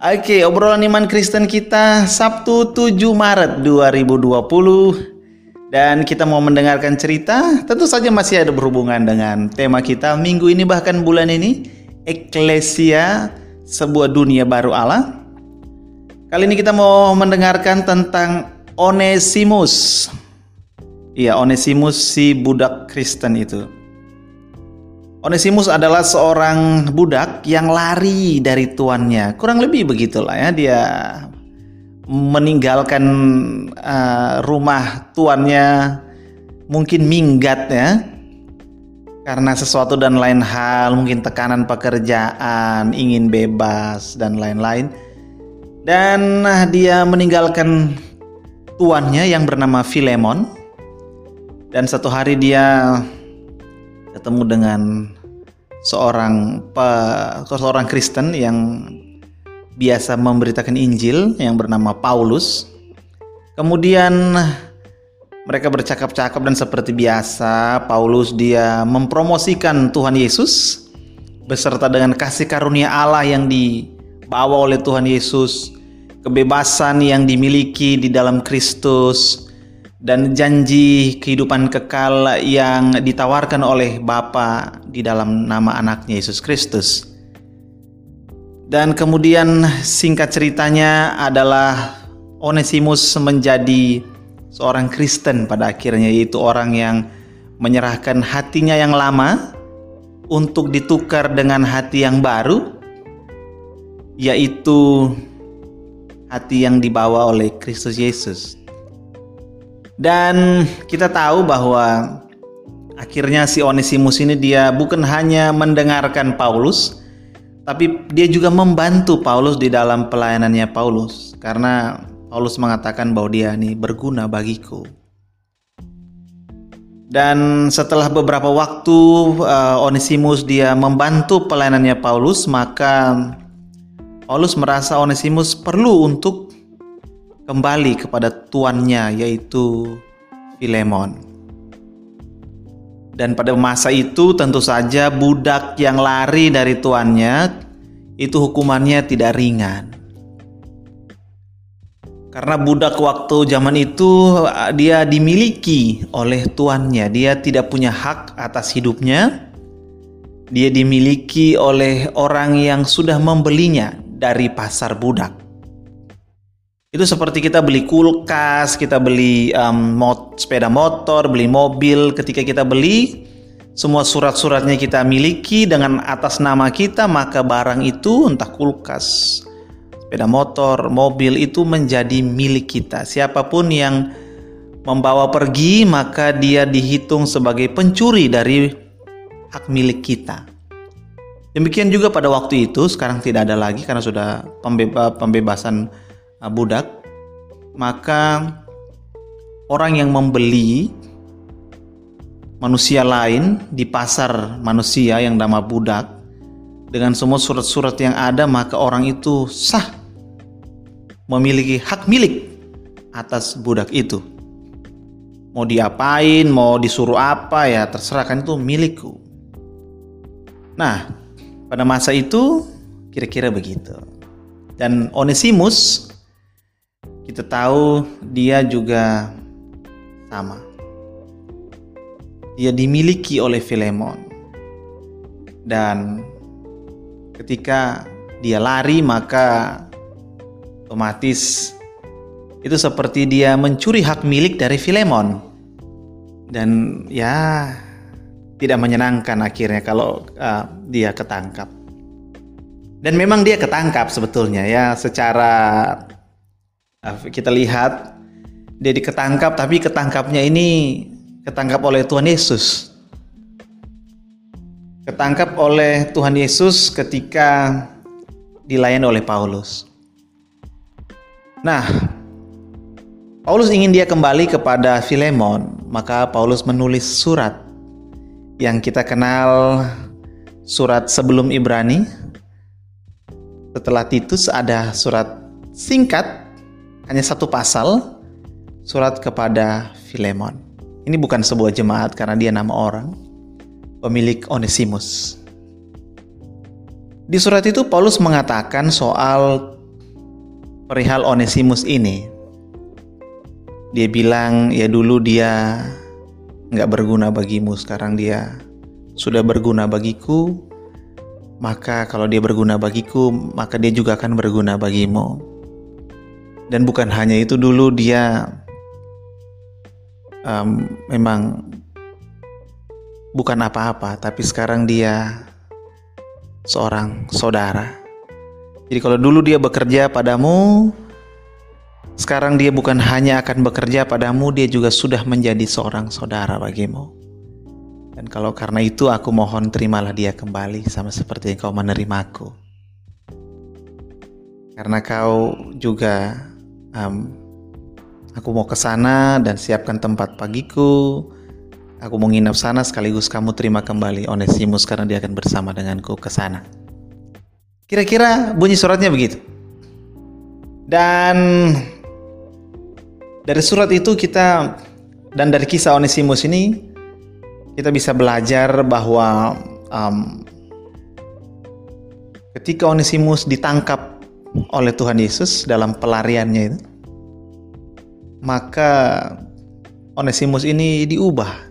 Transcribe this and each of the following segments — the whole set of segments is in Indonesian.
Oke, obrolan iman Kristen kita Sabtu 7 Maret 2020 dan kita mau mendengarkan cerita tentu saja masih ada berhubungan dengan tema kita minggu ini bahkan bulan ini Eklesia sebuah dunia baru Allah. Kali ini kita mau mendengarkan tentang Onesimus. Iya, Onesimus si budak Kristen itu. Onesimus adalah seorang budak yang lari dari tuannya. Kurang lebih begitulah ya dia meninggalkan uh, rumah tuannya mungkin minggat ya karena sesuatu dan lain hal, mungkin tekanan pekerjaan, ingin bebas dan lain-lain. Dan nah, dia meninggalkan tuannya yang bernama Filemon. Dan satu hari dia ketemu dengan seorang pe, seorang Kristen yang biasa memberitakan Injil yang bernama Paulus. Kemudian mereka bercakap-cakap dan seperti biasa Paulus dia mempromosikan Tuhan Yesus beserta dengan kasih karunia Allah yang dibawa oleh Tuhan Yesus, kebebasan yang dimiliki di dalam Kristus, dan janji kehidupan kekal yang ditawarkan oleh Bapa di dalam nama anaknya Yesus Kristus. Dan kemudian singkat ceritanya adalah Onesimus menjadi seorang Kristen pada akhirnya yaitu orang yang menyerahkan hatinya yang lama untuk ditukar dengan hati yang baru yaitu hati yang dibawa oleh Kristus Yesus. Dan kita tahu bahwa akhirnya si Onesimus ini dia bukan hanya mendengarkan Paulus, tapi dia juga membantu Paulus di dalam pelayanannya Paulus karena Paulus mengatakan bahwa dia ini berguna bagiku. Dan setelah beberapa waktu uh, Onesimus dia membantu pelayanannya Paulus, maka Paulus merasa Onesimus perlu untuk kembali kepada tuannya yaitu Filemon. Dan pada masa itu tentu saja budak yang lari dari tuannya itu hukumannya tidak ringan. Karena budak waktu zaman itu dia dimiliki oleh tuannya, dia tidak punya hak atas hidupnya. Dia dimiliki oleh orang yang sudah membelinya dari pasar budak. Itu seperti kita beli kulkas, kita beli um, mot sepeda motor, beli mobil. Ketika kita beli, semua surat-suratnya kita miliki dengan atas nama kita, maka barang itu entah kulkas, sepeda motor, mobil itu menjadi milik kita. Siapa pun yang membawa pergi, maka dia dihitung sebagai pencuri dari hak milik kita. Demikian juga pada waktu itu, sekarang tidak ada lagi karena sudah pembebasan budak, maka orang yang membeli manusia lain di pasar manusia yang nama budak dengan semua surat-surat yang ada maka orang itu sah memiliki hak milik atas budak itu. Mau diapain, mau disuruh apa ya terserah kan itu milikku. Nah, pada masa itu kira-kira begitu. Dan Onesimus kita tahu dia juga sama. Dia dimiliki oleh Filemon. Dan ketika dia lari maka otomatis itu seperti dia mencuri hak milik dari Filemon. Dan ya tidak menyenangkan akhirnya kalau uh, dia ketangkap. Dan memang dia ketangkap sebetulnya ya secara kita lihat dia diketangkap tapi ketangkapnya ini ketangkap oleh Tuhan Yesus. Ketangkap oleh Tuhan Yesus ketika dilayani oleh Paulus. Nah, Paulus ingin dia kembali kepada Filemon, maka Paulus menulis surat yang kita kenal surat sebelum Ibrani. Setelah Titus ada surat singkat hanya satu pasal surat kepada Filemon. Ini bukan sebuah jemaat karena dia nama orang, pemilik Onesimus. Di surat itu Paulus mengatakan soal perihal Onesimus ini. Dia bilang ya dulu dia nggak berguna bagimu, sekarang dia sudah berguna bagiku. Maka kalau dia berguna bagiku, maka dia juga akan berguna bagimu. Dan bukan hanya itu dulu dia um, memang bukan apa-apa, tapi sekarang dia seorang saudara. Jadi kalau dulu dia bekerja padamu, sekarang dia bukan hanya akan bekerja padamu, dia juga sudah menjadi seorang saudara bagimu. Dan kalau karena itu aku mohon terimalah dia kembali sama seperti yang kau menerimaku. Karena kau juga um, aku mau ke sana dan siapkan tempat pagiku. Aku mau nginap sana sekaligus kamu terima kembali Onesimus karena dia akan bersama denganku ke sana. Kira-kira bunyi suratnya begitu. Dan dari surat itu kita dan dari kisah Onesimus ini kita bisa belajar bahwa um, ketika Onesimus ditangkap oleh Tuhan Yesus dalam pelariannya itu, maka Onesimus ini diubah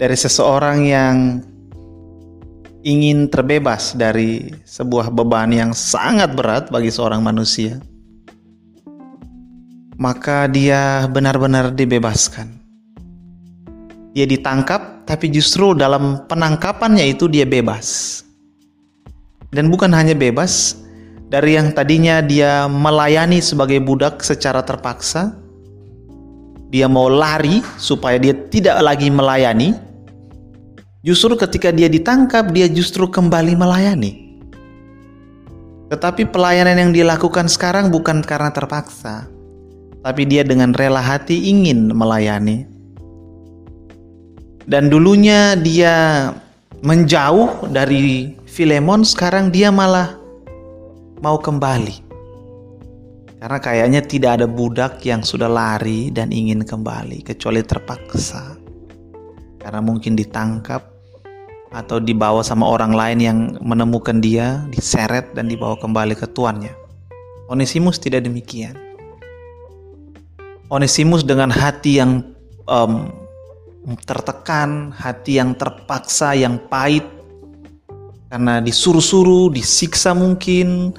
dari seseorang yang ingin terbebas dari sebuah beban yang sangat berat bagi seorang manusia maka dia benar-benar dibebaskan. Dia ditangkap, tapi justru dalam penangkapannya itu dia bebas. Dan bukan hanya bebas, dari yang tadinya dia melayani sebagai budak secara terpaksa, dia mau lari supaya dia tidak lagi melayani. Justru ketika dia ditangkap, dia justru kembali melayani. Tetapi pelayanan yang dilakukan sekarang bukan karena terpaksa, tapi dia dengan rela hati ingin melayani. Dan dulunya dia menjauh dari Filemon, sekarang dia malah mau kembali. Karena kayaknya tidak ada budak yang sudah lari dan ingin kembali, kecuali terpaksa. Karena mungkin ditangkap atau dibawa sama orang lain yang menemukan dia, diseret dan dibawa kembali ke tuannya. Onesimus tidak demikian. Onesimus dengan hati yang um, tertekan, hati yang terpaksa, yang pahit, karena disuruh-suruh, disiksa mungkin,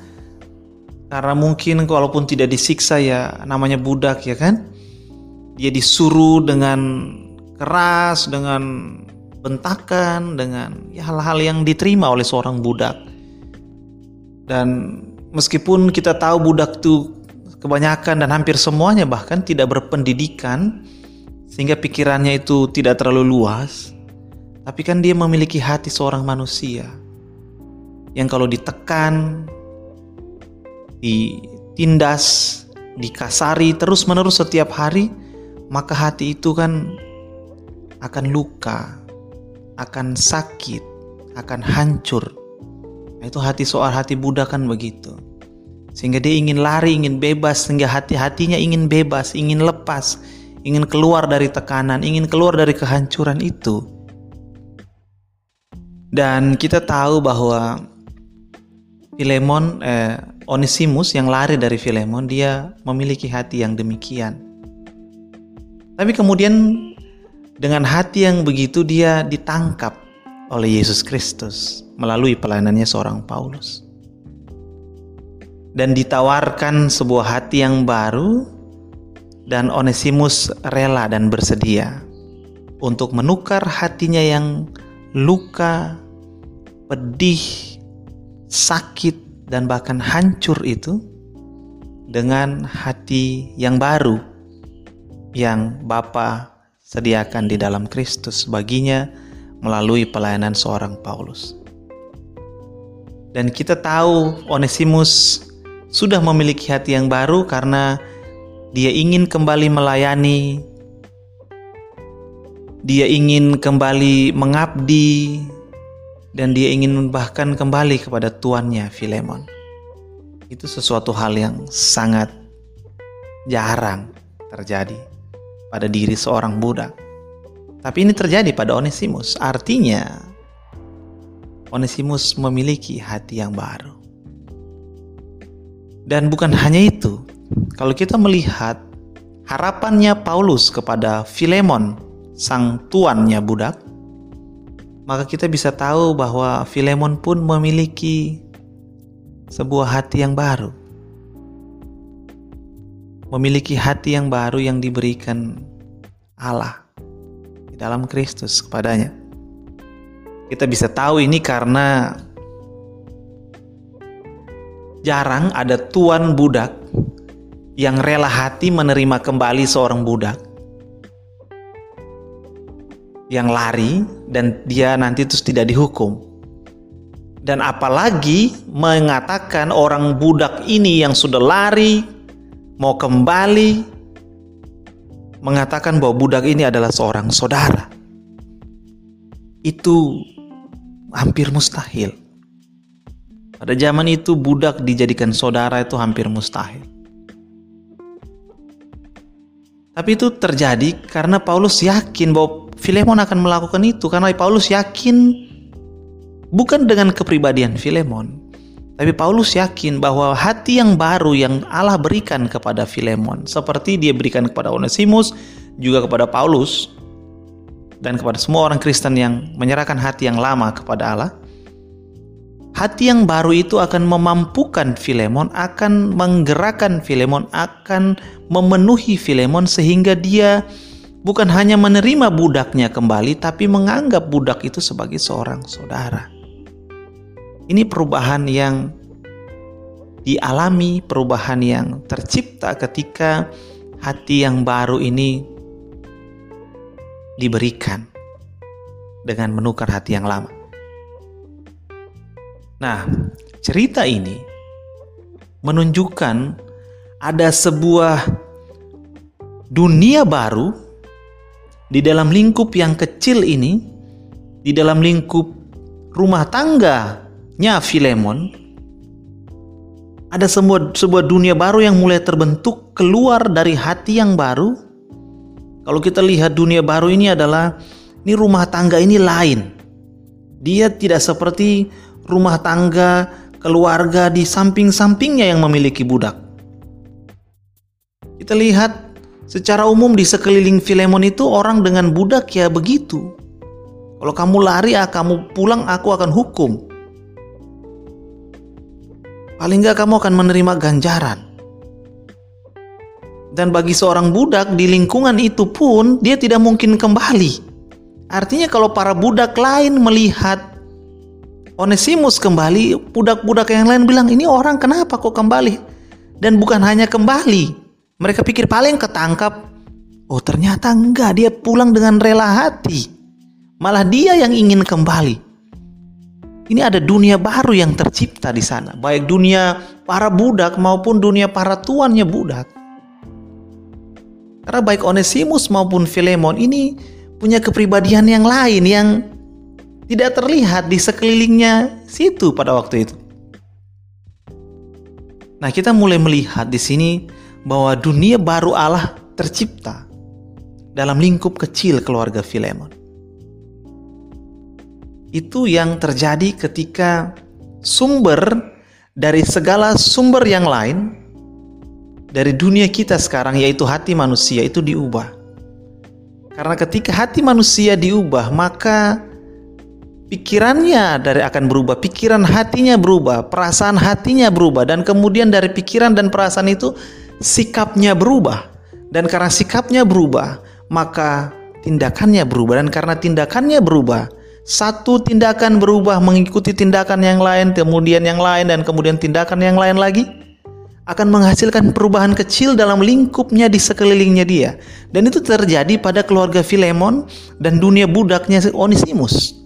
karena mungkin kalaupun tidak disiksa ya namanya budak ya kan, dia disuruh dengan keras, dengan bentakan, dengan ya hal-hal yang diterima oleh seorang budak. Dan meskipun kita tahu budak itu kebanyakan dan hampir semuanya bahkan tidak berpendidikan sehingga pikirannya itu tidak terlalu luas. Tapi kan dia memiliki hati seorang manusia yang kalau ditekan, ditindas, dikasari terus-menerus setiap hari, maka hati itu kan akan luka, akan sakit, akan hancur. Nah, itu hati soal hati budak kan begitu. Sehingga dia ingin lari, ingin bebas, sehingga hati-hatinya ingin bebas, ingin lepas, ingin keluar dari tekanan, ingin keluar dari kehancuran itu. Dan kita tahu bahwa Filemon, eh, Onesimus yang lari dari Filemon, dia memiliki hati yang demikian. Tapi kemudian dengan hati yang begitu dia ditangkap oleh Yesus Kristus melalui pelayanannya seorang Paulus dan ditawarkan sebuah hati yang baru dan Onesimus rela dan bersedia untuk menukar hatinya yang luka, pedih, sakit dan bahkan hancur itu dengan hati yang baru yang Bapa sediakan di dalam Kristus baginya melalui pelayanan seorang Paulus. Dan kita tahu Onesimus sudah memiliki hati yang baru karena dia ingin kembali melayani, dia ingin kembali mengabdi, dan dia ingin bahkan kembali kepada tuannya Filemon. Itu sesuatu hal yang sangat jarang terjadi pada diri seorang budak. Tapi ini terjadi pada Onesimus. Artinya, Onesimus memiliki hati yang baru. Dan bukan hanya itu, kalau kita melihat harapannya Paulus kepada Filemon, sang tuannya budak, maka kita bisa tahu bahwa Filemon pun memiliki sebuah hati yang baru. Memiliki hati yang baru yang diberikan Allah di dalam Kristus kepadanya. Kita bisa tahu ini karena jarang ada tuan budak yang rela hati menerima kembali seorang budak yang lari dan dia nanti terus tidak dihukum. Dan apalagi mengatakan orang budak ini yang sudah lari mau kembali mengatakan bahwa budak ini adalah seorang saudara. Itu hampir mustahil. Pada zaman itu budak dijadikan saudara itu hampir mustahil. Tapi itu terjadi karena Paulus yakin bahwa Filemon akan melakukan itu. Karena Paulus yakin bukan dengan kepribadian Filemon, tapi Paulus yakin bahwa hati yang baru yang Allah berikan kepada Filemon seperti dia berikan kepada Onesimus juga kepada Paulus dan kepada semua orang Kristen yang menyerahkan hati yang lama kepada Allah, hati yang baru itu akan memampukan Filemon, akan menggerakkan Filemon, akan memenuhi Filemon sehingga dia bukan hanya menerima budaknya kembali, tapi menganggap budak itu sebagai seorang saudara. Ini perubahan yang dialami, perubahan yang tercipta ketika hati yang baru ini diberikan dengan menukar hati yang lama. Nah, cerita ini menunjukkan ada sebuah dunia baru di dalam lingkup yang kecil ini, di dalam lingkup rumah tangganya Filemon, ada sebuah, sebuah dunia baru yang mulai terbentuk keluar dari hati yang baru kalau kita lihat dunia baru ini adalah ini rumah tangga ini lain. Dia tidak seperti rumah tangga keluarga di samping-sampingnya yang memiliki budak. Kita lihat secara umum di sekeliling Filemon itu orang dengan budak ya begitu. Kalau kamu lari, ah, kamu pulang, aku akan hukum. Paling nggak kamu akan menerima ganjaran. Dan bagi seorang budak di lingkungan itu pun dia tidak mungkin kembali. Artinya kalau para budak lain melihat Onesimus kembali, budak-budak yang lain bilang, ini orang kenapa kok kembali? Dan bukan hanya kembali, mereka pikir paling ketangkap. Oh ternyata enggak, dia pulang dengan rela hati. Malah dia yang ingin kembali. Ini ada dunia baru yang tercipta di sana, baik dunia para budak maupun dunia para tuannya budak. Karena baik Onesimus maupun Filemon ini punya kepribadian yang lain yang tidak terlihat di sekelilingnya situ pada waktu itu. Nah, kita mulai melihat di sini bahwa dunia baru Allah tercipta dalam lingkup kecil keluarga Filemon. Itu yang terjadi ketika sumber dari segala sumber yang lain dari dunia kita sekarang yaitu hati manusia itu diubah. Karena ketika hati manusia diubah, maka pikirannya dari akan berubah, pikiran hatinya berubah, perasaan hatinya berubah dan kemudian dari pikiran dan perasaan itu sikapnya berubah. Dan karena sikapnya berubah, maka tindakannya berubah dan karena tindakannya berubah, satu tindakan berubah mengikuti tindakan yang lain, kemudian yang lain dan kemudian tindakan yang lain lagi akan menghasilkan perubahan kecil dalam lingkupnya di sekelilingnya dia. Dan itu terjadi pada keluarga Filemon dan dunia budaknya Onesimus.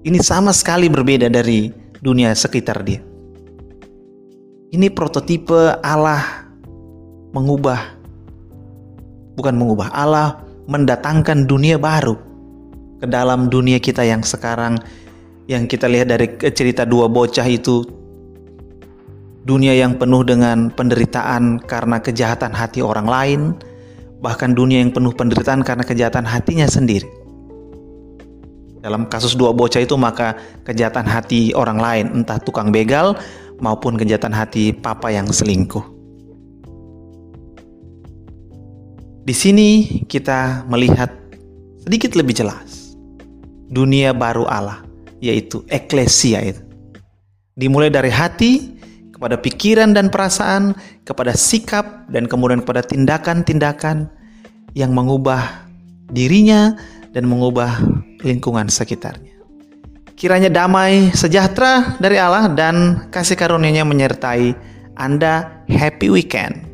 Ini sama sekali berbeda dari dunia sekitar dia. Ini prototipe Allah mengubah bukan mengubah Allah mendatangkan dunia baru ke dalam dunia kita yang sekarang yang kita lihat dari cerita dua bocah itu dunia yang penuh dengan penderitaan karena kejahatan hati orang lain, bahkan dunia yang penuh penderitaan karena kejahatan hatinya sendiri. Dalam kasus dua bocah itu maka kejahatan hati orang lain, entah tukang begal maupun kejahatan hati papa yang selingkuh. Di sini kita melihat sedikit lebih jelas dunia baru Allah, yaitu eklesia itu. Dimulai dari hati kepada pikiran dan perasaan, kepada sikap dan kemudian kepada tindakan-tindakan yang mengubah dirinya dan mengubah lingkungan sekitarnya. Kiranya damai sejahtera dari Allah dan kasih karunia-Nya menyertai Anda. Happy weekend.